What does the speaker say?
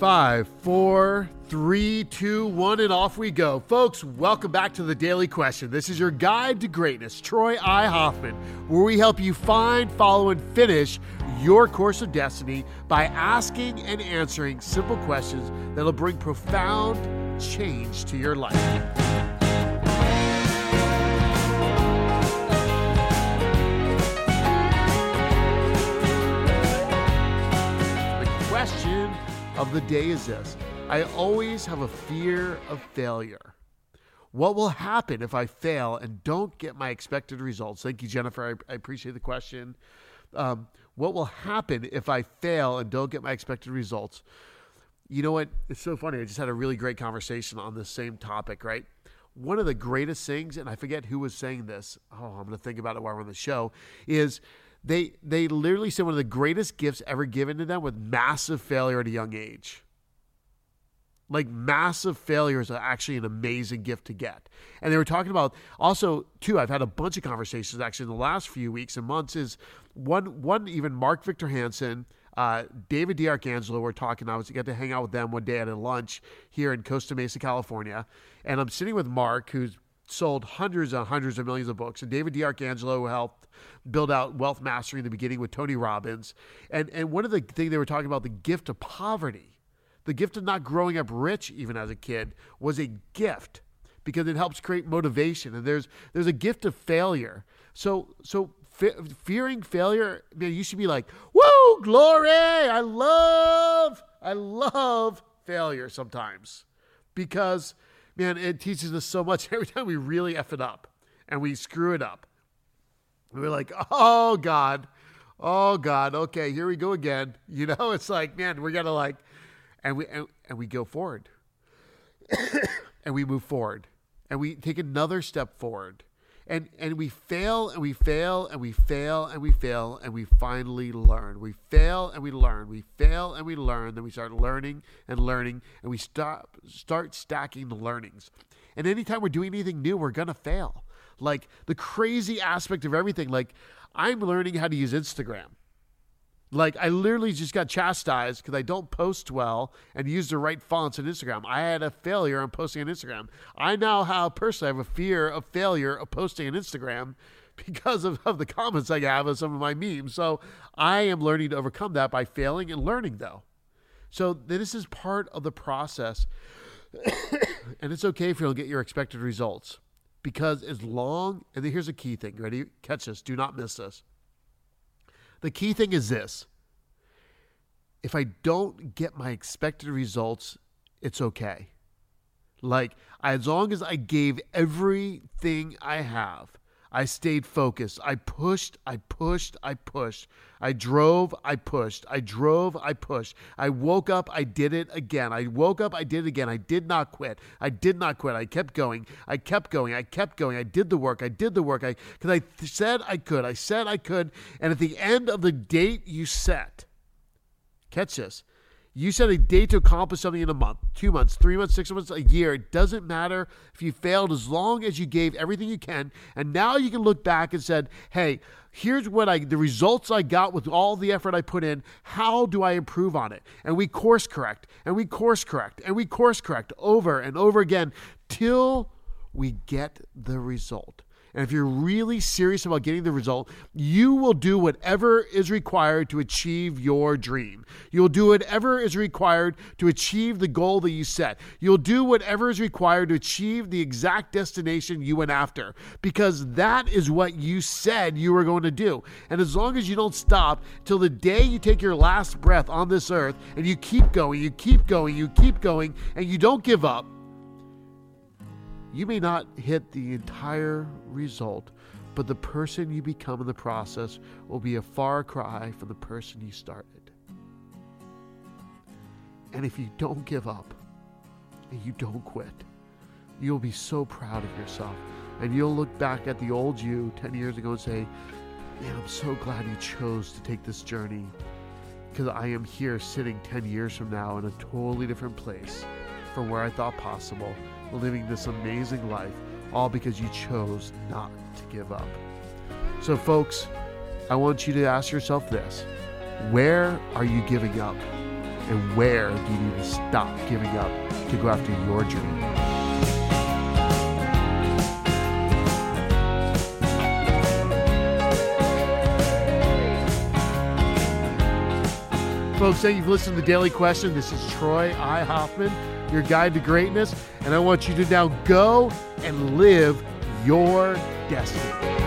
Five, four, three, two, one, and off we go. Folks, welcome back to the Daily Question. This is your guide to greatness, Troy I. Hoffman, where we help you find, follow, and finish your course of destiny by asking and answering simple questions that'll bring profound change to your life. Of the day is this I always have a fear of failure. What will happen if I fail and don't get my expected results? Thank you, Jennifer. I, I appreciate the question. Um, what will happen if I fail and don't get my expected results? You know what? It's so funny. I just had a really great conversation on the same topic, right? One of the greatest things, and I forget who was saying this. Oh, I'm going to think about it while we're on the show. Is they they literally said one of the greatest gifts ever given to them with massive failure at a young age. Like massive failure is actually an amazing gift to get. And they were talking about also too. I've had a bunch of conversations actually in the last few weeks and months. Is one one even Mark Victor Hansen, uh, David D'Arcangelo were talking. I was got to hang out with them one day at a lunch here in Costa Mesa, California, and I'm sitting with Mark, who's sold hundreds and hundreds of millions of books, and David D'Arcangelo helped build out Wealth Mastery in the beginning with Tony Robbins, and and one of the things they were talking about the gift of poverty the gift of not growing up rich, even as a kid, was a gift because it helps create motivation. And there's there's a gift of failure. So so fe- fearing failure, man, you should be like, "Whoa, glory! I love I love failure sometimes because man, it teaches us so much. Every time we really f it up and we screw it up, we're like, "Oh God." Oh God, okay, here we go again. You know, it's like, man, we gotta like and we and, and we go forward and we move forward and we take another step forward and and we fail and we fail and we fail and we fail and we finally learn. We fail and we learn. We fail and we learn. Then we start learning and learning and we stop start stacking the learnings. And anytime we're doing anything new we're gonna fail. Like the crazy aspect of everything like i'm learning how to use instagram like I literally just got chastised because I don't post well and use the right fonts on Instagram. I had a failure on posting on Instagram. I now have personally have a fear of failure of posting on Instagram because of, of the comments I have of some of my memes. So I am learning to overcome that by failing and learning though. So this is part of the process. and it's okay if you don't get your expected results. Because as long and here's a key thing. Ready? Catch this. Do not miss this the key thing is this if I don't get my expected results, it's okay. Like, as long as I gave everything I have, I stayed focused. I pushed, I pushed, I pushed. I drove, I pushed. I drove, I pushed. I woke up, I did it again. I woke up, I did it again. I did not quit. I did not quit. I kept going. I kept going. I kept going. I did the work. I did the work. I because I th- said I could. I said I could. And at the end of the date you set, catch this. You set a date to accomplish something in a month, two months, three months, six months, a year. It doesn't matter if you failed as long as you gave everything you can. And now you can look back and said, hey, here's what I the results I got with all the effort I put in. How do I improve on it? And we course correct and we course correct and we course correct over and over again till we get the result. And if you're really serious about getting the result, you will do whatever is required to achieve your dream. You'll do whatever is required to achieve the goal that you set. You'll do whatever is required to achieve the exact destination you went after because that is what you said you were going to do. And as long as you don't stop till the day you take your last breath on this earth and you keep going, you keep going, you keep going, and you don't give up you may not hit the entire result, but the person you become in the process will be a far cry from the person you started. And if you don't give up and you don't quit, you'll be so proud of yourself. And you'll look back at the old you 10 years ago and say, Man, I'm so glad you chose to take this journey because I am here sitting 10 years from now in a totally different place from where I thought possible living this amazing life, all because you chose not to give up. So, folks, I want you to ask yourself this where are you giving up? And where do you need to stop giving up to go after your dream? Folks, thank you for listening to the Daily Question. This is Troy I. Hoffman, your guide to greatness, and I want you to now go and live your destiny.